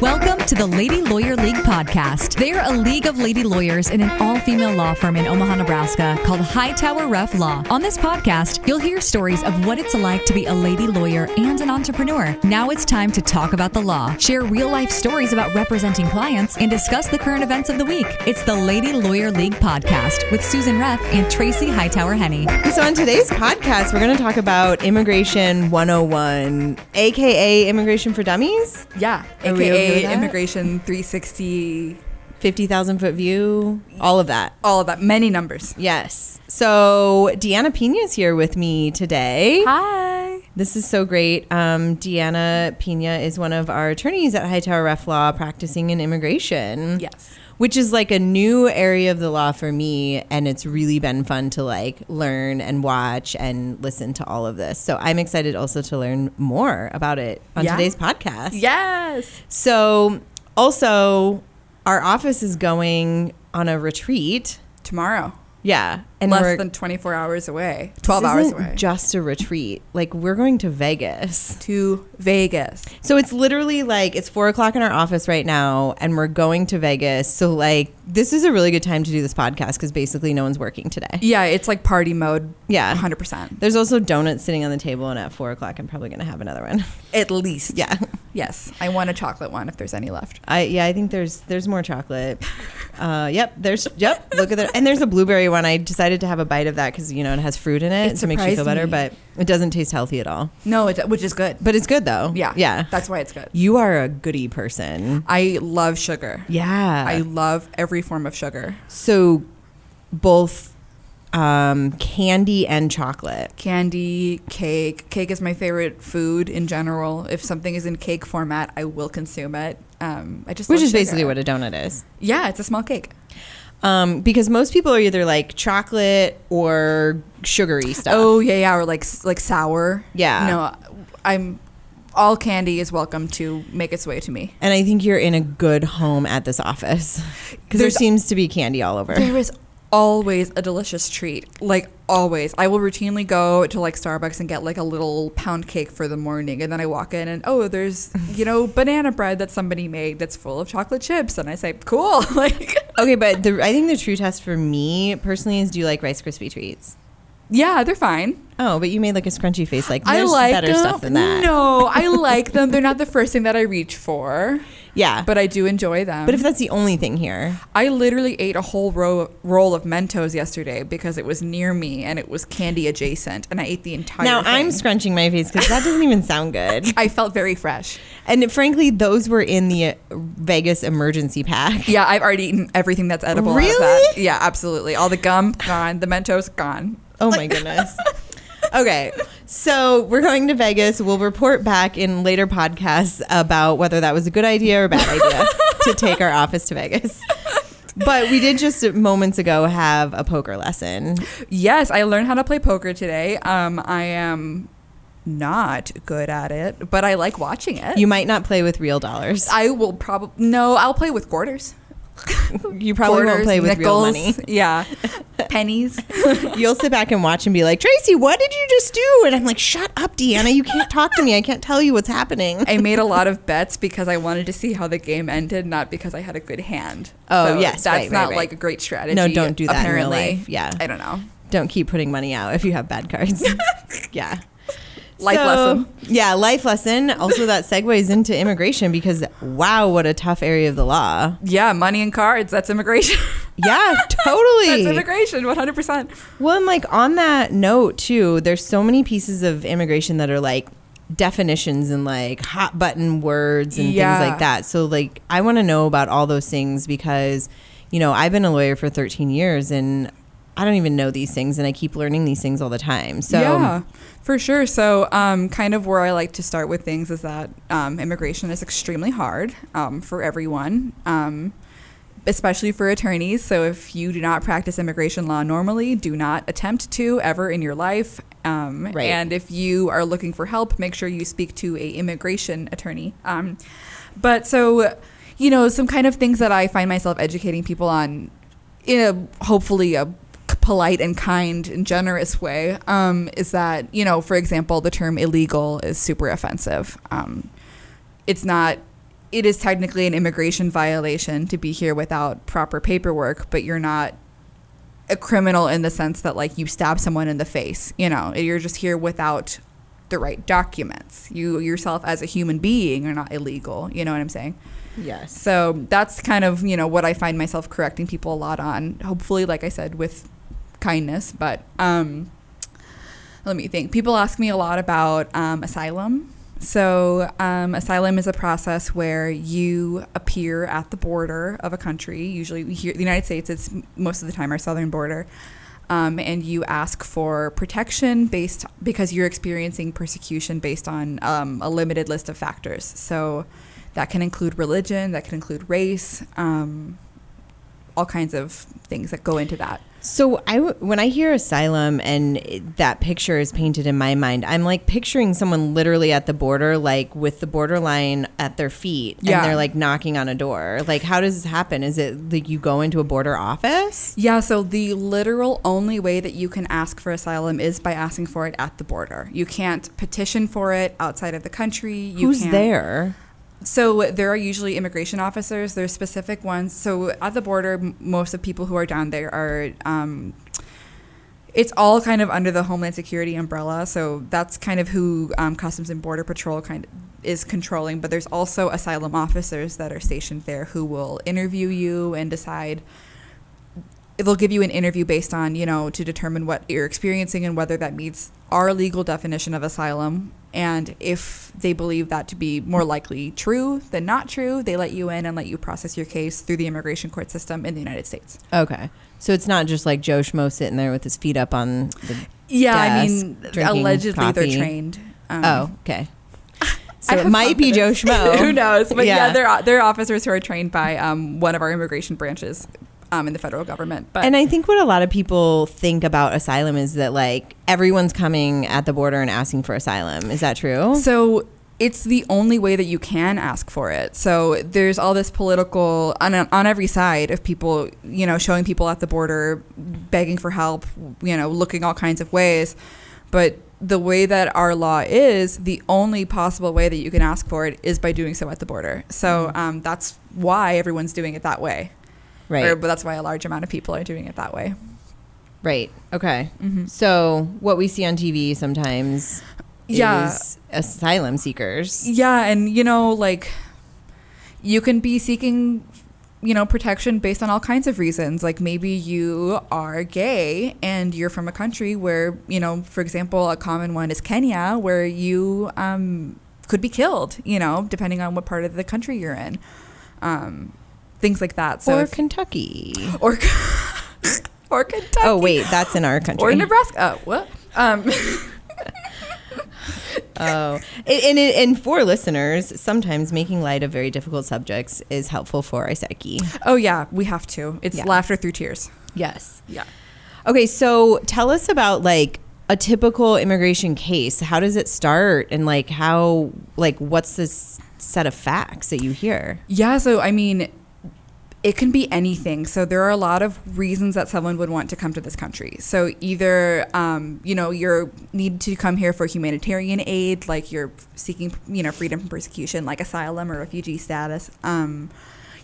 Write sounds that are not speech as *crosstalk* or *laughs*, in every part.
Welcome to the Lady Lawyer League podcast. They're a league of lady lawyers in an all female law firm in Omaha, Nebraska called Hightower Reff Law. On this podcast, you'll hear stories of what it's like to be a lady lawyer and an entrepreneur. Now it's time to talk about the law, share real life stories about representing clients, and discuss the current events of the week. It's the Lady Lawyer League podcast with Susan Reff and Tracy Hightower Henne. So, on today's podcast, we're going to talk about Immigration 101, aka Immigration for Dummies, Yeah, Are okay with aka that? Immigration 360, 50,000 foot view, all of that. all of that, many numbers. Yes. So, Deanna Pina is here with me today. Hi. This is so great. Um, Deanna Pina is one of our attorneys at Hightower Reff Law practicing in immigration. Yes. Which is like a new area of the law for me. And it's really been fun to like learn and watch and listen to all of this. So I'm excited also to learn more about it on Yeah. today's podcast. Yes. So also, our office is going on a retreat. Tomorrow. Yeah. And Less than 24 hours away. this 12 hours away. just a retreat. Like we're going to Vegas. to Vegas. So it's literally like it's four o'clock in our office right now, and we're going to Vegas. So like this is a really good time to do this podcast because basically no one's working today. Yeah, it's like party mode. Yeah. 100%. There's also donuts sitting on the table, and at four o'clock I'm probably gonna have another one. *laughs* At least. yeah, Yes. I want a chocolate one if there's any left. I yeah I think there's there's more chocolate. Uh, yep, there's yep. Look at that, and there's a blueberry one. I decided to have a bite of that because you know it has fruit in it, It so it makes you feel better. me. But it doesn't taste healthy at all. No, it, which is good. But it's good though. Yeah. yeah. That's why it's good. You are a goody person. I love sugar. Yeah. I love every form of sugar. So both um, candy and chocolate. Candy, cake. Cake is my favorite food in general. If something is in cake format, I will consume it. Um, I just Which is basically what a donut is. Yeah, it's a small cake. Um, because most people are either like chocolate or sugary stuff. Oh yeah, yeah, or like like sour. Yeah. No, I'm. All candy is welcome to make its way to me. And I think you're in a good home at this office because there seems to be candy all over. There is always a delicious treat. Like always, I will routinely go to like Starbucks and get like a little pound cake for the morning, and then I walk in and oh, there's *laughs* you know banana bread that somebody made that's full of chocolate chips, and I say cool. *laughs* like Okay, but the, I think the true test for me personally is do you like Rice Krispie treats? yeah, they're fine. Oh, but you made like a scrunchy face. Like I like better them. stuff than that. No, I like them. *laughs* They're not the first thing that I reach for, Yeah, but I do enjoy them. but if that's the only thing here, I literally ate a whole row, roll of Mentos yesterday because it was near me and it was candy adjacent, and I ate the entire. now I'm scrunching my face because that doesn't even sound good. *laughs* I felt very fresh. And frankly, those were in the Vegas emergency pack. Yeah, I've already eaten everything that's edible. out of Really? that. Yeah, absolutely. All the gum gone, the Mentos gone. Oh my goodness. *laughs* Okay, so we're going to Vegas. We'll report back in later podcasts about whether that was a good idea or a bad idea to take our office to Vegas. But we did just moments ago have a poker lesson. Yes, I learned how to play poker today. Um, I am not good at it, but I like watching it. You might not play with real dollars. I will probably no. I'll play with quarters. You probably won't play with real money. *laughs* Yeah, *laughs* pennies. *laughs* You'll sit back and watch and be like, Tracy, what did you just do? And I'm like, shut up, Deanna. You can't talk to me. I can't tell you what's happening. I made a lot of bets because I wanted to see how the game ended, not because I had a good hand. Oh, yes, that's right, right, not right. like a great strategy. No, don't do that Apparently, life. Yeah. I don't know. Don't keep putting money out if you have bad cards. yeah. Life So, lesson. Yeah, life lesson. Also, that segues into immigration because wow, what a tough area of the law. Yeah, money and cards. That's immigration. *laughs* Yeah, totally. that's immigration. One hundred percent. Well, and like on that note too, there's so many pieces of immigration that are like definitions and like hot button words and Yeah. things like that. So like I want to know about all those things because you know, I've been a lawyer for 13 years and I don't even know these things and I keep learning these things all the time. So yeah, for sure. So, um, kind of where I like to start with things is that um, immigration is extremely hard um, for everyone. Um, especially for attorneys. So if you do not practice immigration law normally, do not attempt to ever in your life. Um, Right. And if you are looking for help, make sure you speak to a immigration attorney. Um, but so, you know, some kind of things that I find myself educating people on in a hopefully a polite and kind and generous way um, is that you know for example the term illegal is super offensive um, it's not it is technically an immigration violation to be here without proper paperwork, but you're not a criminal in the sense that like you stab someone in the face. You know, you're just here without the right documents. You yourself as a human being are not illegal. You know what I'm saying? Yes. So that's kind of you know what I find myself correcting people a lot on. Hopefully, like I said, with kindness. But um, let me think. People ask me a lot about um, asylum. So um, asylum is a process where you appear at the border of a country. Usually, here the United States. It's most of the time our southern border. Um, and you ask for protection based because you're experiencing persecution based on um, a limited list of factors. So that can include religion, that can include race, um, all kinds of things that go into that. So I, w- when I hear asylum and it- that picture is painted in my mind, I'm like picturing someone literally at the border, like with the borderline at their feet, Yeah. and they're like knocking on a door. Like, how does this happen? Is it like you go into a border office? Yeah, so the literal only way that you can ask for asylum is by asking for it at the border. You can't petition for it outside of the country. You Who's there? So there are usually immigration officers. There's specific ones. So at the border, most of people who are down there are. Um, it's all kind of under the Homeland Security umbrella. So that's kind of who um, Customs and Border Patrol kind of is controlling. But there's also asylum officers that are stationed there who will interview you and decide. They'll give you an interview based on, you know, to determine what you're experiencing and whether that meets our legal definition of asylum. And if they believe that to be more likely true than not true, they let you in and let you process your case through the immigration court system in the United States. Okay, so it's not just like Joe Schmo sitting there with his feet up on the. Yeah, I mean, allegedly they're trained. Um, oh, okay. *laughs* So it might be Joe. *laughs* Schmo. Who knows? But yeah, Yeah. they're they're officers who are trained by um, one of our immigration branches um, in the federal government. But And I think what a lot of people think about asylum is that like everyone's coming at the border and asking for asylum. Is that true? So it's the only way that you can ask for it. So there's all this political on on every side of people, you know, showing people at the border, begging for help, you know, looking all kinds of ways. But the way that our law is, the only possible way that you can ask for it is by doing so at the border. So um, that's why everyone's doing it that way. Right. Or, but that's why a large amount of people are doing it that way. right. Okay. Mhm. So what we see on TV sometimes Yeah. is asylum seekers. Yeah, and you know, like you can be seeking you know protection based on all kinds of reasons like maybe you are gay and you're from a country where you know for example a common one is kenya where you um, could be killed you know depending on what part of the country you're in um, things like that so or if- Kentucky. or *laughs* or kentucky Oh wait, that's in our country. or nebraska oh, what um, *laughs* Oh, and, and, and for listeners, sometimes making light of very difficult subjects is helpful for our psyche. oh yeah we have to it's Yeah. laughter through tears Yes. yeah Okay, so tell us about like a typical immigration case. How does it start, and like how, like, what's this set of facts that you hear? Yeah, so I mean, it can be anything. So there are a lot of reasons that someone would want to come to this country. So either, um, you know, you're need to come here for humanitarian aid, like you're seeking, you know, freedom from persecution, like asylum or refugee status. Um,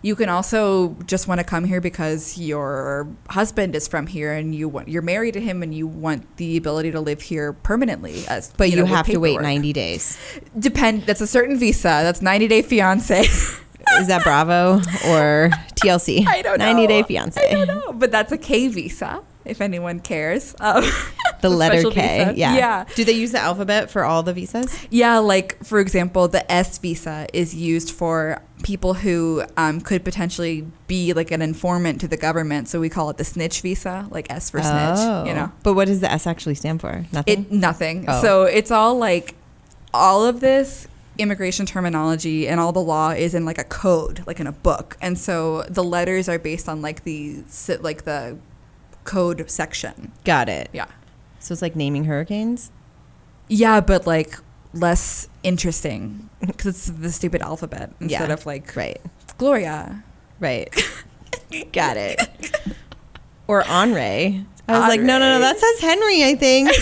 you can also just want to come here because your husband is from here and you want you're married to him and you want the ability to live here permanently. As But you, know, with have to wait ninety days. Depend. That's a certain visa. That's ninety day fiance. *laughs* Is that Bravo or TLC? *laughs* I don't know. Ninety Day Fiance. I don't know, but that's a K visa. If anyone cares, um, The *laughs* letter K. visa. Yeah. yeah, Do they use the alphabet for all the visas? yeah. Like for example, the S visa is used for people who um, could potentially be like an informant to the government. So we call it the snitch visa, like S for snitch. You know, But what does the S actually stand for? Nothing. it nothing. Oh. So it's all like all of this immigration terminology and all the law is in like a code, like in a book. And so the letters are based on like the like the code section. Got it. Yeah. So it's like naming hurricanes. Yeah, but like less interesting because it's the stupid alphabet instead Yeah. of like Right. Gloria. Right. *laughs* Got it. Or Henri. I was like, no, no, no, that says Henry, I think. *laughs*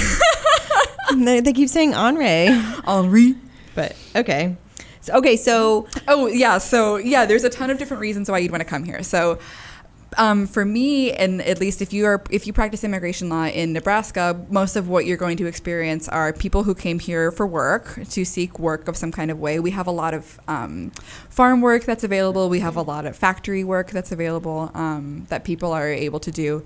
They, they keep saying Henri. Henri. But okay. So, Okay, so Oh yeah, so yeah, there's a ton of different reasons why you'd want to come here. So um, for me, and at least if you are if you practice immigration law in Nebraska, most of what you're going to experience are people who came here for work to seek work of some kind of way. We have a lot of um, farm work that's available. We have a lot of factory work that's available um, that people are able to do.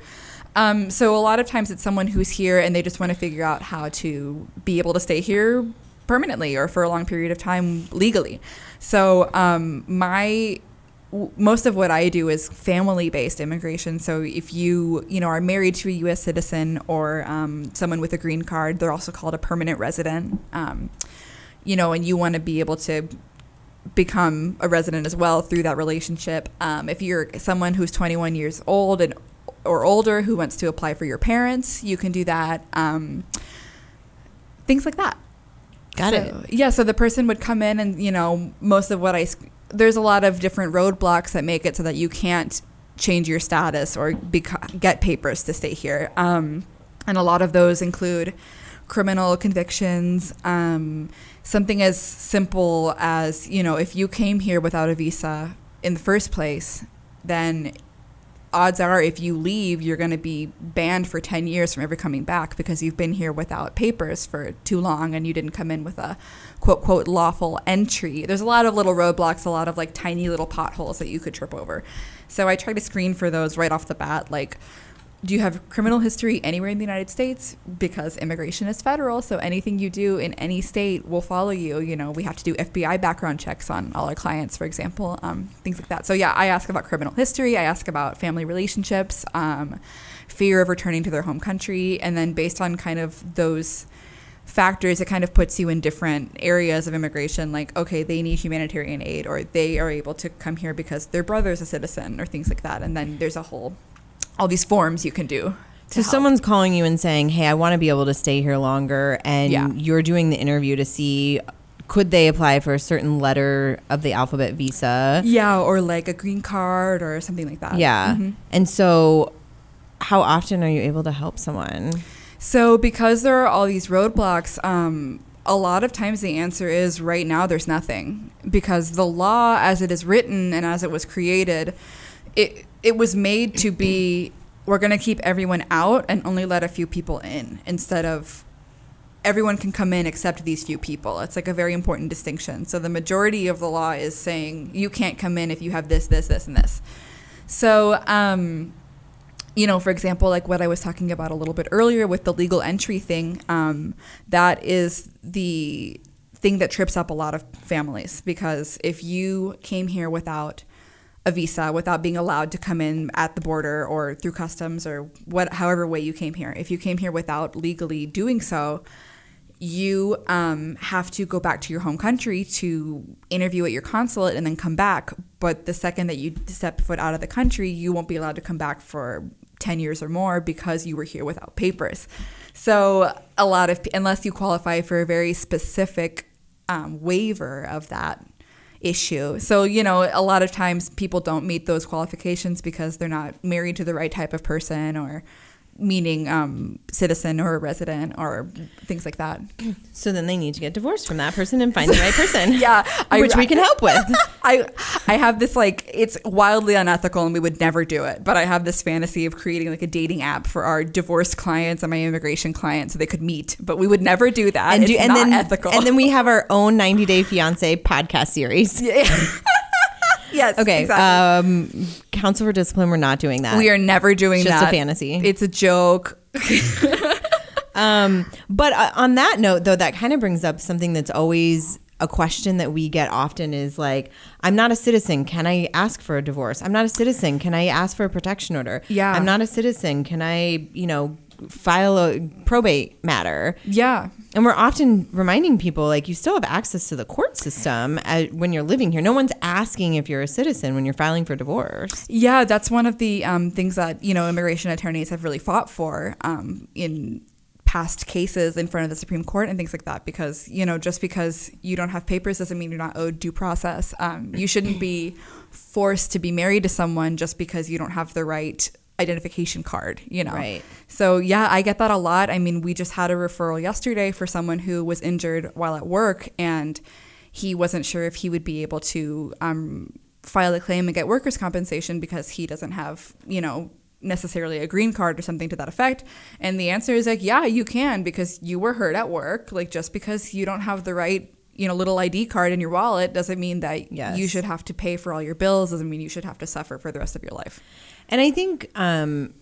Um, so a lot of times it's someone who's here and they just want to figure out how to be able to stay here permanently or for a long period of time legally. So um, my most of what I do is family-based immigration. So if you you know are married to a U.S. citizen or um, someone with a green card, they're also called a permanent resident. Um, you know, and you want to be able to become a resident as well through that relationship. Um, if you're someone who's 21 years old and or older who wants to apply for your parents, you can do that. Um, things like that. Got So- it. Yeah, so the person would come in, and you know, most of what I there's a lot of different roadblocks that make it so that you can't change your status or get papers to stay here. Um, and a lot of those include criminal convictions. Um, something as simple as you know, if you came here without a visa in the first place, then odds are if you leave you're going to be banned for 10 years from ever coming back because you've been here without papers for too long and you didn't come in with a quote quote lawful entry. There's a lot of little roadblocks a lot of like tiny little potholes that you could trip over. So i try to screen for those right off the bat like do you have criminal history anywhere in the United States? Because immigration is federal, so anything you do in any state will follow you. You know, we have to do FBI background checks on all our clients, for example, um, things like that. So yeah, I ask about criminal history. I ask about family relationships, um, fear of returning to their home country, and then based on kind of those factors, it kind of puts you in different areas of immigration. Like, okay, they need humanitarian aid, or they are able to come here because their brother's a citizen, or things like that. And then there's a whole all these forms you can do. So help. someone's calling you and saying, "Hey, I want to be able to stay here longer," and Yeah. you're doing the interview to see could they apply for a certain letter of the alphabet visa. yeah, or like a green card or something like that. Yeah. Mhm. And so how often are you able to help someone? So because there are all these roadblocks, um, a lot of times the answer is right now there's nothing because the law, as it is written and as it was created, it it was made to be we're going to keep everyone out and only let a few people in instead of everyone can come in except these few people. It's like a very important distinction. So the majority of the law is saying you can't come in if you have this, this, this, and this. So, um, you know, for example, like what I was talking about a little bit earlier with the legal entry thing, um, that is the thing that trips up a lot of families because if you came here without a visa, without being allowed to come in at the border or through customs or what, however way you came here, if you came here without legally doing so, you um, have to go back to your home country to interview at your consulate and then come back. But the second that you step foot out of the country, you won't be allowed to come back for 10 years or more because you were here without papers. So, a lot of, unless you qualify for a very specific um, waiver of that issue. So, you know, a lot of times people don't meet those qualifications because they're not married to the right type of person or meaning um, citizen or a resident or things like that. *clears throat* So then they need to get divorced from that person and find the right person. *laughs* Yeah, which we can *laughs* help with. I I have this like it's wildly unethical and we would never do it. But I have this fantasy of creating like a dating app for our divorced clients and my immigration clients so they could meet. But we would never do that. And it's do and not then ethical. and then we have our *laughs* own 90 Day Fiance podcast series. Yes. Okay. Exactly. Um, Counsel for Discipline, we're not doing that. we are never doing It's just a fantasy. It's a joke. *laughs* Um, but uh, on that note, though, that kind of brings up something that's always a question that we get often is like, I'm not a citizen. Can I ask for a divorce? I'm not a citizen. Can I ask for a protection order? Yeah. I'm not a citizen. Can I, you know, file a probate matter? Yeah. And we're often reminding people like you still have access to the court system uh when you're living here. No one's asking if you're a citizen when you're filing for divorce. Yeah, that's one of the um, things that you know immigration attorneys have really fought for um, in past cases in front of the Supreme Court and things like that. Because you know, just because you don't have papers doesn't mean you're not owed due process. Um, you shouldn't be forced to be married to someone just because you don't have the right identification card. You know, Right. so yeah, I get that a lot. I mean, we just had a referral yesterday for someone who was injured while at work and he wasn't sure if he would be able to um, file a claim and get workers' compensation because he doesn't have, you know, necessarily a green card or something to that effect. And the answer is like, yeah, you can because you were hurt at work. Like just because you don't have the right, you know, little ID card in your wallet doesn't mean that Yes. you should have to pay for all your bills. Doesn't mean you should have to suffer for the rest of your life. And I think, um,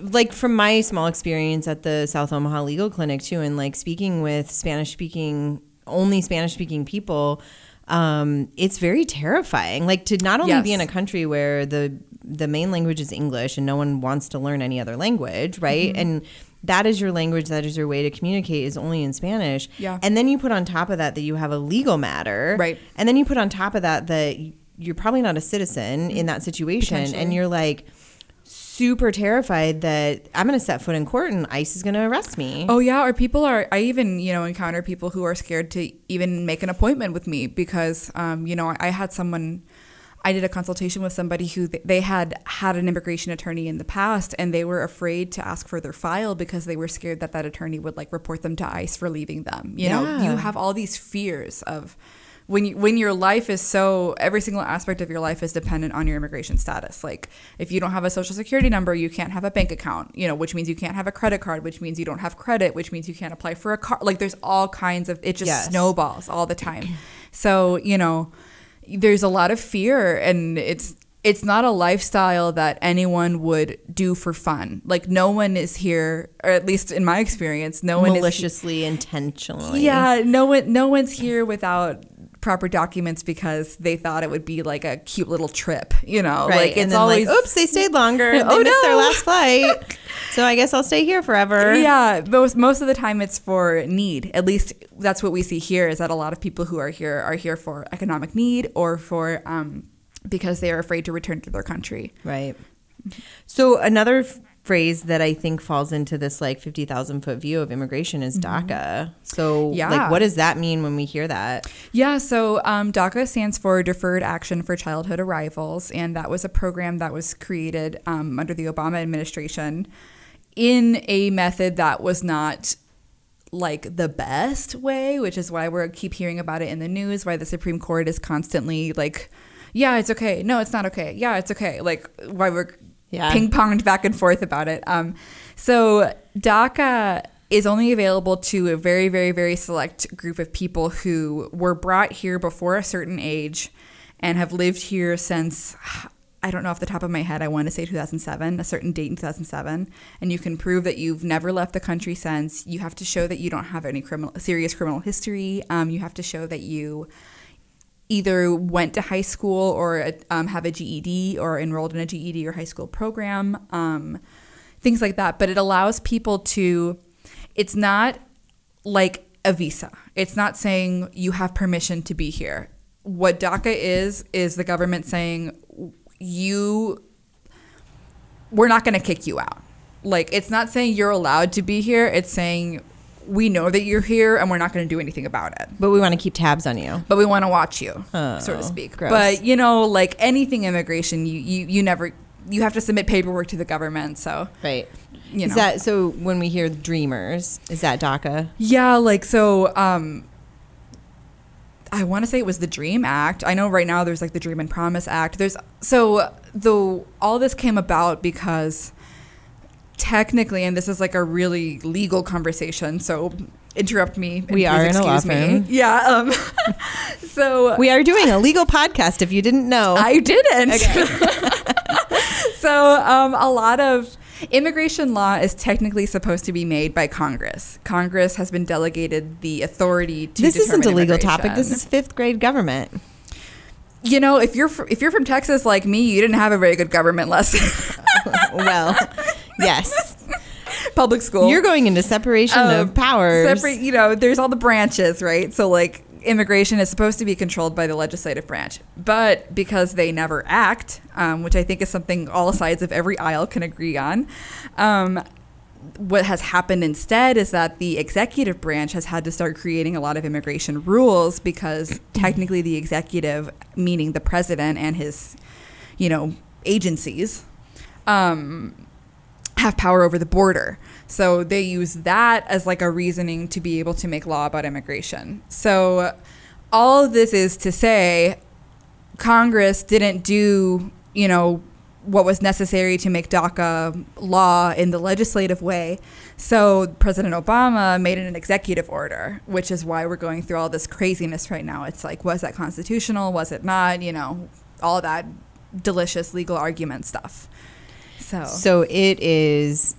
like from my small experience at the South Omaha Legal Clinic too, and like speaking with Spanish speaking, only Spanish speaking people, um, it's very terrifying. Like to not only be in a country where the the main language is English and no one wants to learn any other language, right? Mm-hmm. And that is your language. That is your way to communicate. Is only in Spanish. Yeah. And then you put on top of that that you have a legal matter, Right. And then you put on top of that that you're probably not a citizen in that situation, and you're like super terrified that I'm going to set foot in court and ICE is going to arrest me. Oh yeah, or people are. I even you know encounter people who are scared to even make an appointment with me because um, you know I had someone. I did a consultation with somebody who th- they had had an immigration attorney in the past, and they were afraid to ask for their file because they were scared that that attorney would like report them to ICE for leaving them. You know, you have all these fears of when you, when your life is so every single aspect of your life is dependent on your immigration status. Like if you don't have a social security number, you can't have a bank account. You know, which means you can't have a credit card, which means you don't have credit, which means you can't apply for a car. Like there's all kinds of it just Yes. snowballs all the time. So you know, there's a lot of fear, and it's it's not a lifestyle that anyone would do for fun. Like no one is here, or at least in my experience, no one is maliciously, intentionally. yeah, no one, no one's here without proper documents because they thought it would be like a cute little trip. You know, Right. like and it's then always like, oops, they stayed longer. *laughs* They Oh, missed their last flight. *laughs* so I guess I'll stay here forever. Yeah, most most of the time it's for need. At least that's what we see here. Is that a lot of people who are here are here for economic need or for um, because they are afraid to return to their country. Right. So another phrase that I think falls into this like 50,000 foot view of immigration is DACA. So Yeah. like what does that mean when we hear that? Yeah, so um, DACA stands for Deferred Action for Childhood Arrivals, and that was a program that was created um, under the Obama administration in a method that was not like the best way, which is why we keep hearing about it in the news, why the Supreme Court is constantly like, yeah, it's okay. No, it's not okay. Yeah, it's okay. Like why we're Yeah. ping ponged back and forth about it. Um, so DACA is only available to a very, very, very select group of people who were brought here before a certain age and have lived here since. I don't know off the top of my head. I want to say 2007, a certain date in 2007, and you can prove that you've never left the country since. You have to show that you don't have any criminal, serious criminal history. Um, you have to show that you either went to high school or um, have a GED or enrolled in a GED or high school program, um, things like that. But it allows people to, it's not like a visa. It's not saying you have permission to be here. What DACA is, is the government saying you, we're not going to kick you out. Like, it's not saying you're allowed to be here. It's saying we know that you're here and we're not going to do anything about it But we want to keep tabs on you. but we want to watch you, Oh, so to speak. gross. But you know, like anything immigration, you, you you never you have to submit paperwork to the government. So Right. you is know, that so when we hear dreamers, is that DACA? yeah, like so. Um, I want to say it was the Dream Act. I know right now there's like the Dream and Promise Act. There's so though all this came about because technically, and this is like a really legal conversation. So interrupt me. and We are in a law excuse me. firm. Yeah. Um, *laughs* so We are doing a legal podcast if you didn't know. I didn't. *laughs* *laughs* so um, a lot of immigration law is technically supposed to be made by Congress. Congress has been delegated the authority to. this isn't a legal topic. This is fifth grade government. you know, if you're if you're from Texas like me, you didn't have a very good government lesson. well, yes. *laughs* Public school. You're going into separation of powers. Separate, you know, there's all the branches, right? So like immigration is supposed to be controlled by the legislative branch, but because they never act, um, which I think is something all sides of every aisle can agree on. Um, what has happened instead is that the executive branch has had to start creating a lot of immigration rules because *clears throat* technically the executive, meaning the president and his, you know, agencies, um, have power over the border. So they use that as like a reasoning to be able to make law about immigration. So all of this is to say Congress didn't do, you know, what was necessary to make DACA law in the legislative way. So President Obama made it an executive order, which is why we're going through all this craziness right now. It's like, was that constitutional? Was it not? You know, all that delicious legal argument stuff. So, So it is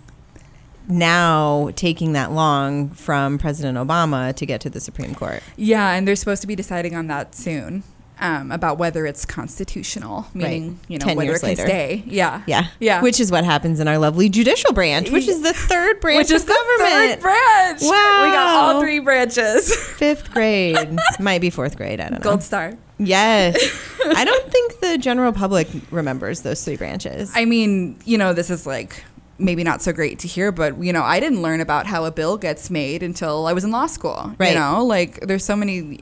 now taking that long from President Obama to get to the Supreme Court. yeah, and they're supposed to be deciding on that soon. Um, about whether it's constitutional, meaning Right. you know 10 whether it can later. stay. Yeah, Yeah. Yeah. Which is what happens in our lovely judicial branch, which is the third *laughs* branch which is government. third branch. we got all three branches. *laughs* Fifth grade. Might be fourth grade. I don't know. Gold star. Yes. *laughs* I don't think the general public remembers those three branches. I mean, you know, this is like maybe not so great to hear, but you know, I didn't learn about how a bill gets made until I was in law school. Right. You know, like there's so many.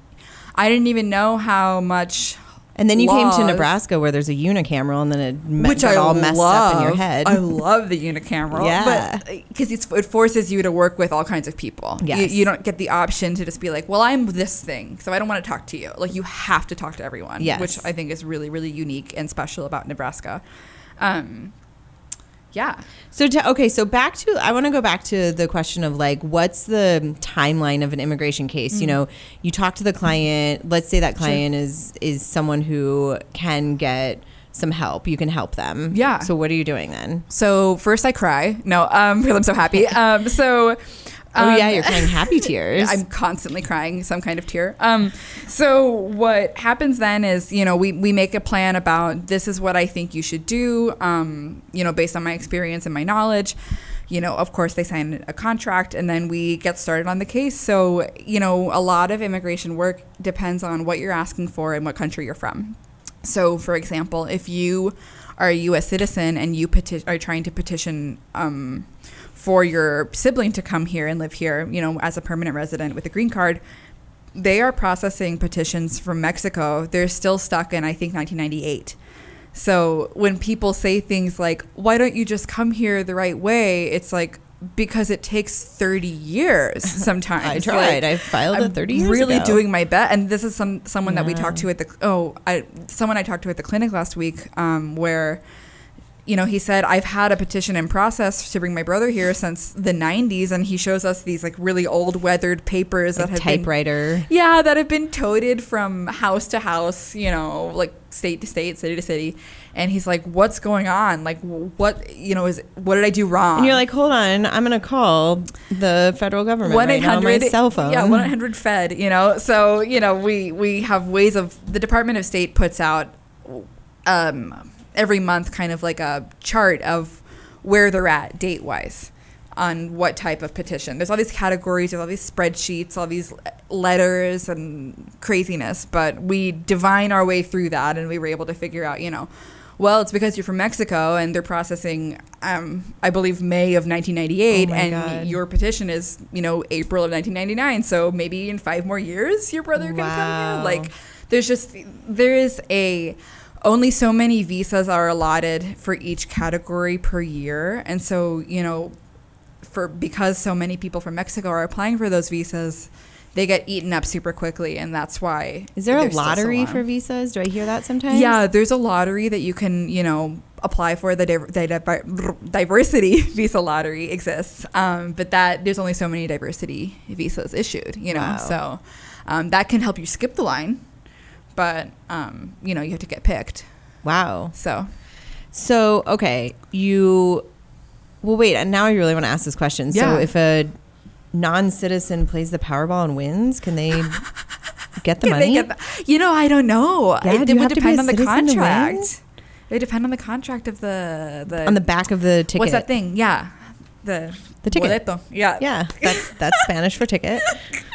I didn't even know how much. and then you came to Nebraska where there's a unicameral and then it me- Which I all messed love. up in your head. I love the unicameral. Yeah. Because it forces you to work with all kinds of people. You- You, don't get the option to just be like, well, I'm this thing, so I don't want to talk to you. Like, you have to talk to everyone. Yes. Which I think is really, really unique and special about Nebraska. Um, yeah. So to, okay, so back to I want to go back to the question of like what's the timeline of an immigration case? Mm. You know, you talk to the client. Let's say that client is is someone who can get some help. You can help them. Yeah. So what are you doing then? So first I cry. No, um, *laughs* because I'm so happy. *laughs* Um, so. Oh um, yeah, you're crying happy *laughs* tears. I'm constantly crying some kind of tear. Um, so what happens then is, you know, we, we make a plan about this is what I think you should do, um, you know, based on my experience and my knowledge. You know, of course, they sign a contract and then we get started on the case. So, you know, a lot of immigration work depends on what you're asking for and what country you're from. So, for example, if you are a U.S. citizen and you peti- are trying to petition um, for your sibling to come here and live here, you know, as a permanent resident with a green card, they are processing petitions from Mexico. They're still stuck in, I think, 1998. So when people say things like, why don't you just come here the right way? It's like, because it takes 30 years *laughs* sometimes. I tried. Like, I filed it I'm 30 years really ago. doing my best. And this is some someone that we talked to at the oh, I someone I talked to at the clinic last week, um, where you know he said I've had a petition in process to bring my brother here since the 90s, and he shows us these like really old weathered papers like that have been typewriter. yeah, that have been toted from house to house, you know, like state to state, city to city. And he's like, "What's going on? Like, what, you know, is what did I do wrong?" And you're like, hold on, I'm gonna call the federal government one right now on my cell phone. Yeah, one eight hundred Fed. You know, so you know, we we have ways of the Department of State puts out um, every month kind of like a chart of where they're at date wise on what type of petition. There's all these categories, there's all these spreadsheets, all these letters and craziness, but we divine our way through that and we were able to figure out, you know, well, it's because you're from Mexico and they're processing, um, I believe, May of 1998, Oh and God. your petition is, you know, April of 1999. So maybe in five more years, your brother can come here. Like, there's just there is a only so many visas are allotted for each category per year, and so you know, for because so many people from Mexico are applying for those visas, they get eaten up super quickly, and that's why. Is there a so lottery for visas? Do I hear that sometimes? Yeah, there's a lottery that you can, you know, apply for. The, the diversity *laughs* visa lottery exists, um, but that there's only so many diversity visas issued. You know, Wow. so um, that can help you skip the line, but um, you know, you have to get picked. Wow. So So okay, you. Well, wait. and Now I really want to ask this question. So if a non-citizen plays the Powerball and wins, can they *laughs* get the Can they money? get the- you know, I don't know. Yeah, it do you would have to be depend on the citizen to win? contract. It depend on the contract of the the on the back of the ticket. what's that thing? Yeah, the The ticket. boleto. Yeah, Yeah, that's that's Spanish for ticket. *laughs*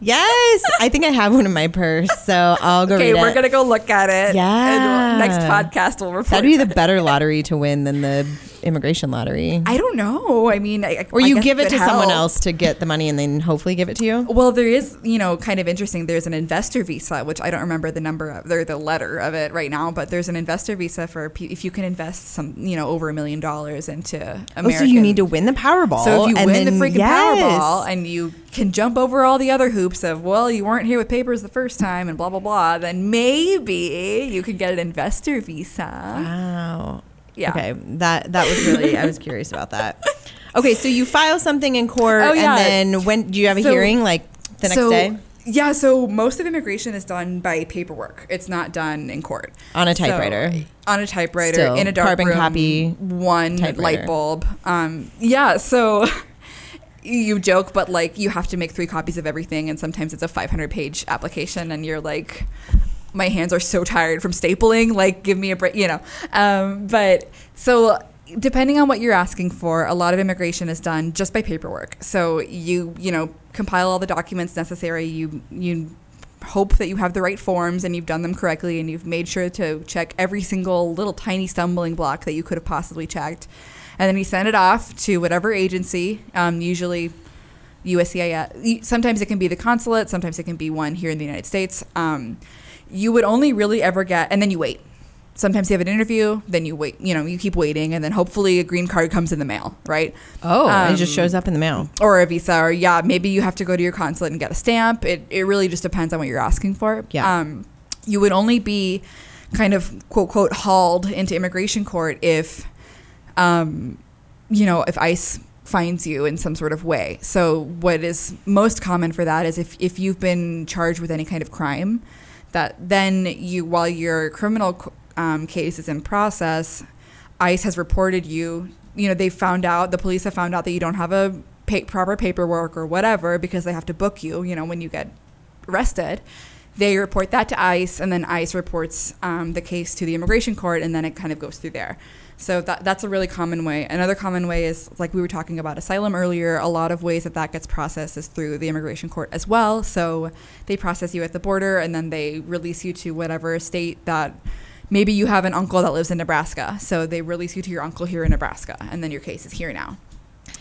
Yes, I think I have one in my purse, so I'll go Okay, read we're it. gonna go look at it. Yeah. And next podcast we'll report. That'd be the better lottery to win than the immigration lottery? I don't know. I mean, I, or I you give it could to someone else to get the money and then hopefully give it to you? Well, there is, you know, kind of interesting. There's an investor visa, which I don't remember the number of, or the letter of it right now, but there's an investor visa for if you can invest some, you know, over a million dollars into American. Oh, so you need to win the Powerball. So if you win the freaking yes. Powerball and you can jump over all the other hoops of, well, you weren't here with papers the first time and blah blah blah, then maybe you could get an investor visa. Wow. Yeah. Okay. That that was really I was curious about that. *laughs* Okay, so you file something in court Oh, yeah. and then when do you have a So- hearing like the next so, day Yeah, so most of immigration is done by paperwork. It's not done in court. on a So, typewriter? on a typewriter Still, in a dark carbon room, copy one typewriter. light bulb. Um, yeah, so *laughs* you joke, but like you have to make three copies of everything, and sometimes it's a 500 page application, and you're like, my hands are so tired from stapling. Like, give me a break, you know. Um, but so depending on what you're asking for, a lot of immigration is done just by paperwork. So you you know compile all the documents necessary. You you hope that you have the right forms and you've done them correctly and you've made sure to check every single little tiny stumbling block that you could have possibly checked. And then you send it off to whatever agency, um, usually USCIS. Sometimes it can be the consulate, sometimes it can be one here in the United States. Um, you would only really ever get, and then you wait. Sometimes you have an interview, then you wait, you know, you keep waiting, and then hopefully a green card comes in the mail, right? Oh, Um, it just shows up in the mail. or a visa, or yeah, maybe you have to go to your consulate and get a stamp. It, it really just depends on what you're asking for. Yeah. Um, you would only be kind of quote quote hauled into immigration court if, um, you know, if ICE finds you in some sort of way. So what is most common for that is if if you've been charged with any kind of crime, that then you while your criminal um, case is in process, ICE has reported you. You know, they found out the police have found out that you don't have a pa- proper paperwork or whatever because they have to book you. You know, when you get arrested, they report that to ICE, and then ICE reports um, the case to the immigration court, and then it kind of goes through there. So that, that's a really common way. Another common way is like we were talking about asylum earlier. A lot of ways that that gets processed is through the immigration court as well. So they process you at the border, and then they release you to whatever state that maybe you have an uncle that lives in Nebraska. So they release you to your uncle here in Nebraska, and then your case is here now,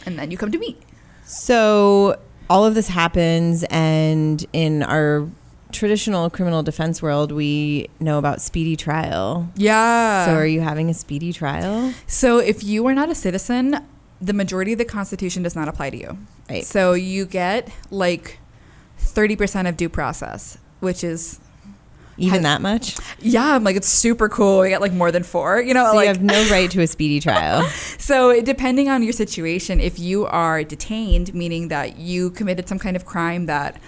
and then you come to me. So all of this happens, and in our traditional criminal defense world, we know about speedy trial. Yeah. So are you having a speedy trial? So if you are not a citizen, the majority of the Constitution does not apply to you. Right. So you get like 30% of due process, which is, Even that much? yeah, I'm like, it's super cool. You get like more than four, you know, So like, you have no right to a speedy trial. *laughs* so depending on your situation, if you are detained, meaning that you committed some kind of crime that,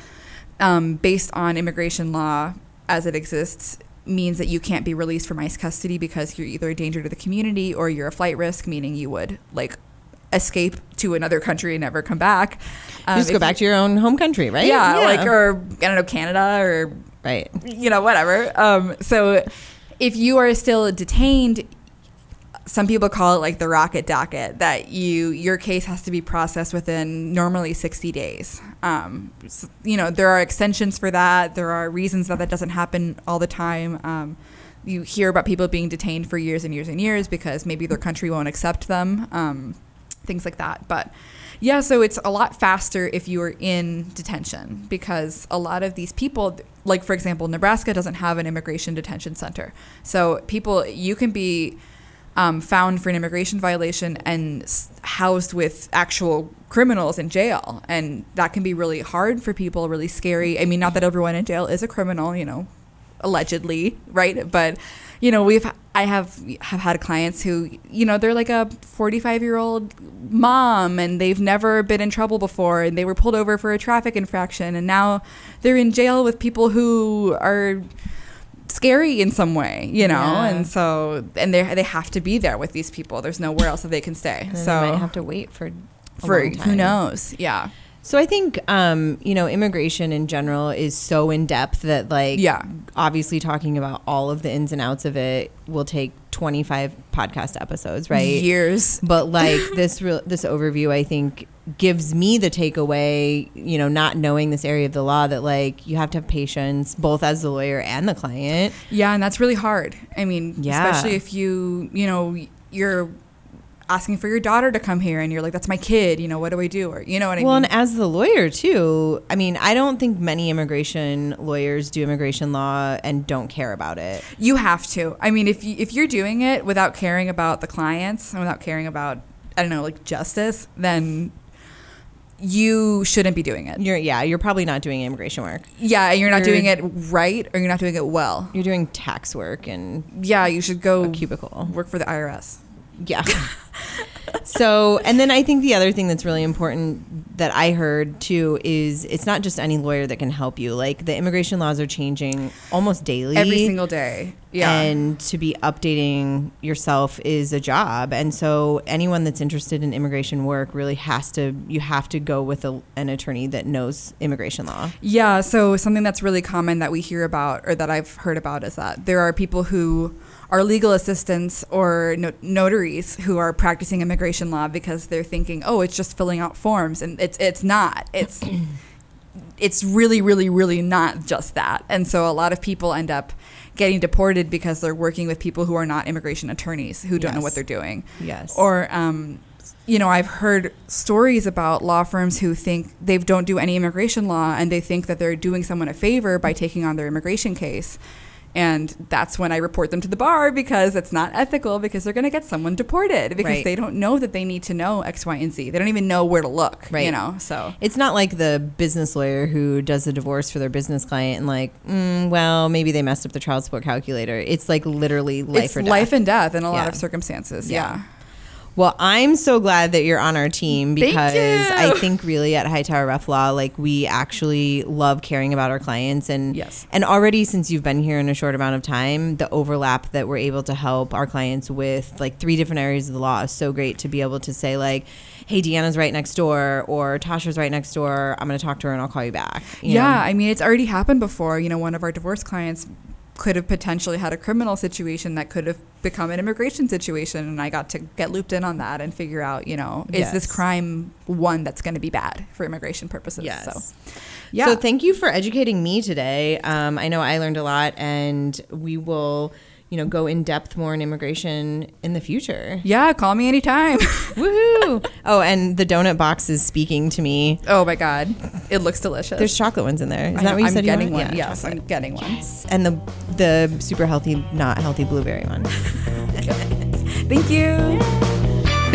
um, based on immigration law as it exists, means that you can't be released from ICE custody because you're either a danger to the community or you're a flight risk, meaning you would like escape to another country and never come back. Um, You just go if back to your own home country, right? yeah, like or I don't know Canada or right. you know whatever. Um, so if you are still detained, some people call it like the rocket docket that you your case has to be processed within normally 60 days. Um, s- you know there are extensions for that. There are reasons that that doesn't happen all the time. Um, you hear about people being detained for years and years and years because maybe their country won't accept them. Um, things like that, but. Yeah, so it's a lot faster if you are in detention because a lot of these people, like for example, Nebraska doesn't have an immigration detention center. So people, you can be um, found for an immigration violation and housed with actual criminals in jail, and that can be really hard for people, really scary. I mean, not that everyone in jail is a criminal, you know, allegedly, right? But you know, we've I have have had clients who, you know, they're like a 45 year old mom and they've never been in trouble before and they were pulled over for a traffic infraction and now they're in jail with people who are scary in some way, you know, Yeah. and so and they they have to be there with these people. There's nowhere else that they can stay. And so they might have to wait for a for who knows? Yeah. So I think um, you know immigration in general is so in depth that like Yeah. obviously talking about all of the ins and outs of it will take 25 podcast episodes, right? Years. But like *laughs* this real this overview I think gives me the takeaway, you know, not knowing this area of the law that like you have to have patience both as the lawyer and the client. Yeah, and that's really hard. I mean, Yeah. especially if you, you know, you're asking for your daughter to come here and you're like that's my kid you know what do i do or you know what i Well, mean Well, and as the lawyer too, I mean, I don't think many immigration lawyers do immigration law and don't care about it. you have to i mean if you if you're doing it without caring about the clients and without caring about i don't know like justice then you shouldn't be doing it You're yeah, you're probably not doing immigration work. yeah and you're not You're- doing it right or you're not doing it well You're doing tax work and yeah you should go cubicle. work for the irs Yeah. so, and then I think the other thing that's really important that I heard too is it's not just any lawyer that can help you. Like the immigration laws are changing almost daily. every single day yeah And to be updating yourself is a job. And so anyone that's interested in immigration work really has to, you have to go with a, an attorney that knows immigration law. Yeah, so something that's really common that we hear about or that I've heard about is that there are people who are legal assistants or no- notaries who are practicing immigration law because they're thinking, "Oh, it's just filling out forms." And it's it's not. It's *clears throat* it's really really really not just that. And so a lot of people end up getting deported because they're working with people who are not immigration attorneys who don't know what they're doing. Yes. Or, um, you know, I've heard stories about law firms who think they don't do any immigration law and they think that they're doing someone a favor by taking on their immigration case. And that's when I report them to the bar because it's not ethical because they're going to get someone deported because Right. they don't know that they need to know X, Y, and Z. They don't even know where to look, Right. you know? So, It's not like the business lawyer who does a divorce for their business client and like, mm, well, maybe they messed up the child support calculator. It's like literally life it's or death. life and death in a lot of circumstances. Yeah. Yeah. Well, I'm so glad that you're on our team because. I think really at Hightower Reff Law, like we actually love caring about our clients and Yes. and already since you've been here in a short amount of time, the overlap that we're able to help our clients with like three different areas of the law is so great to be able to say like, hey, Deanna's right next door or Tasha's right next door. I'm going to talk to her and I'll call you back. you yeah, know? I mean, it's already happened before. You know, one of our divorce clients could have potentially had a criminal situation that could have become an immigration situation, and I got to get looped in on that and figure out, you know, is this crime one that's going to be bad for immigration purposes? Yes. So, yeah. So thank you for educating me today. Um, I know I learned a lot, and we will, you know, go in depth more in immigration in the future. yeah, call me anytime. *laughs* Woohoo! Oh, and the donut box is speaking to me. oh my God, it looks delicious. There's chocolate ones in there. Is I that what you am said? you were getting wanted? one. Yeah, yes, chocolate. I'm getting one. And the the super healthy, not healthy blueberry one. *laughs* Thank you.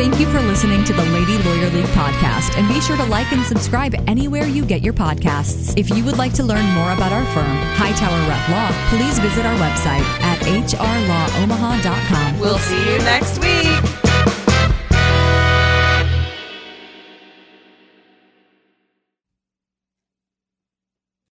Thank you for listening to the Lady Lawyer League podcast, and be sure to like and subscribe anywhere you get your podcasts. If you would like to learn more about our firm, Hightower Reff Law, please visit our website at hrlawomaha.com. We'll see you next week.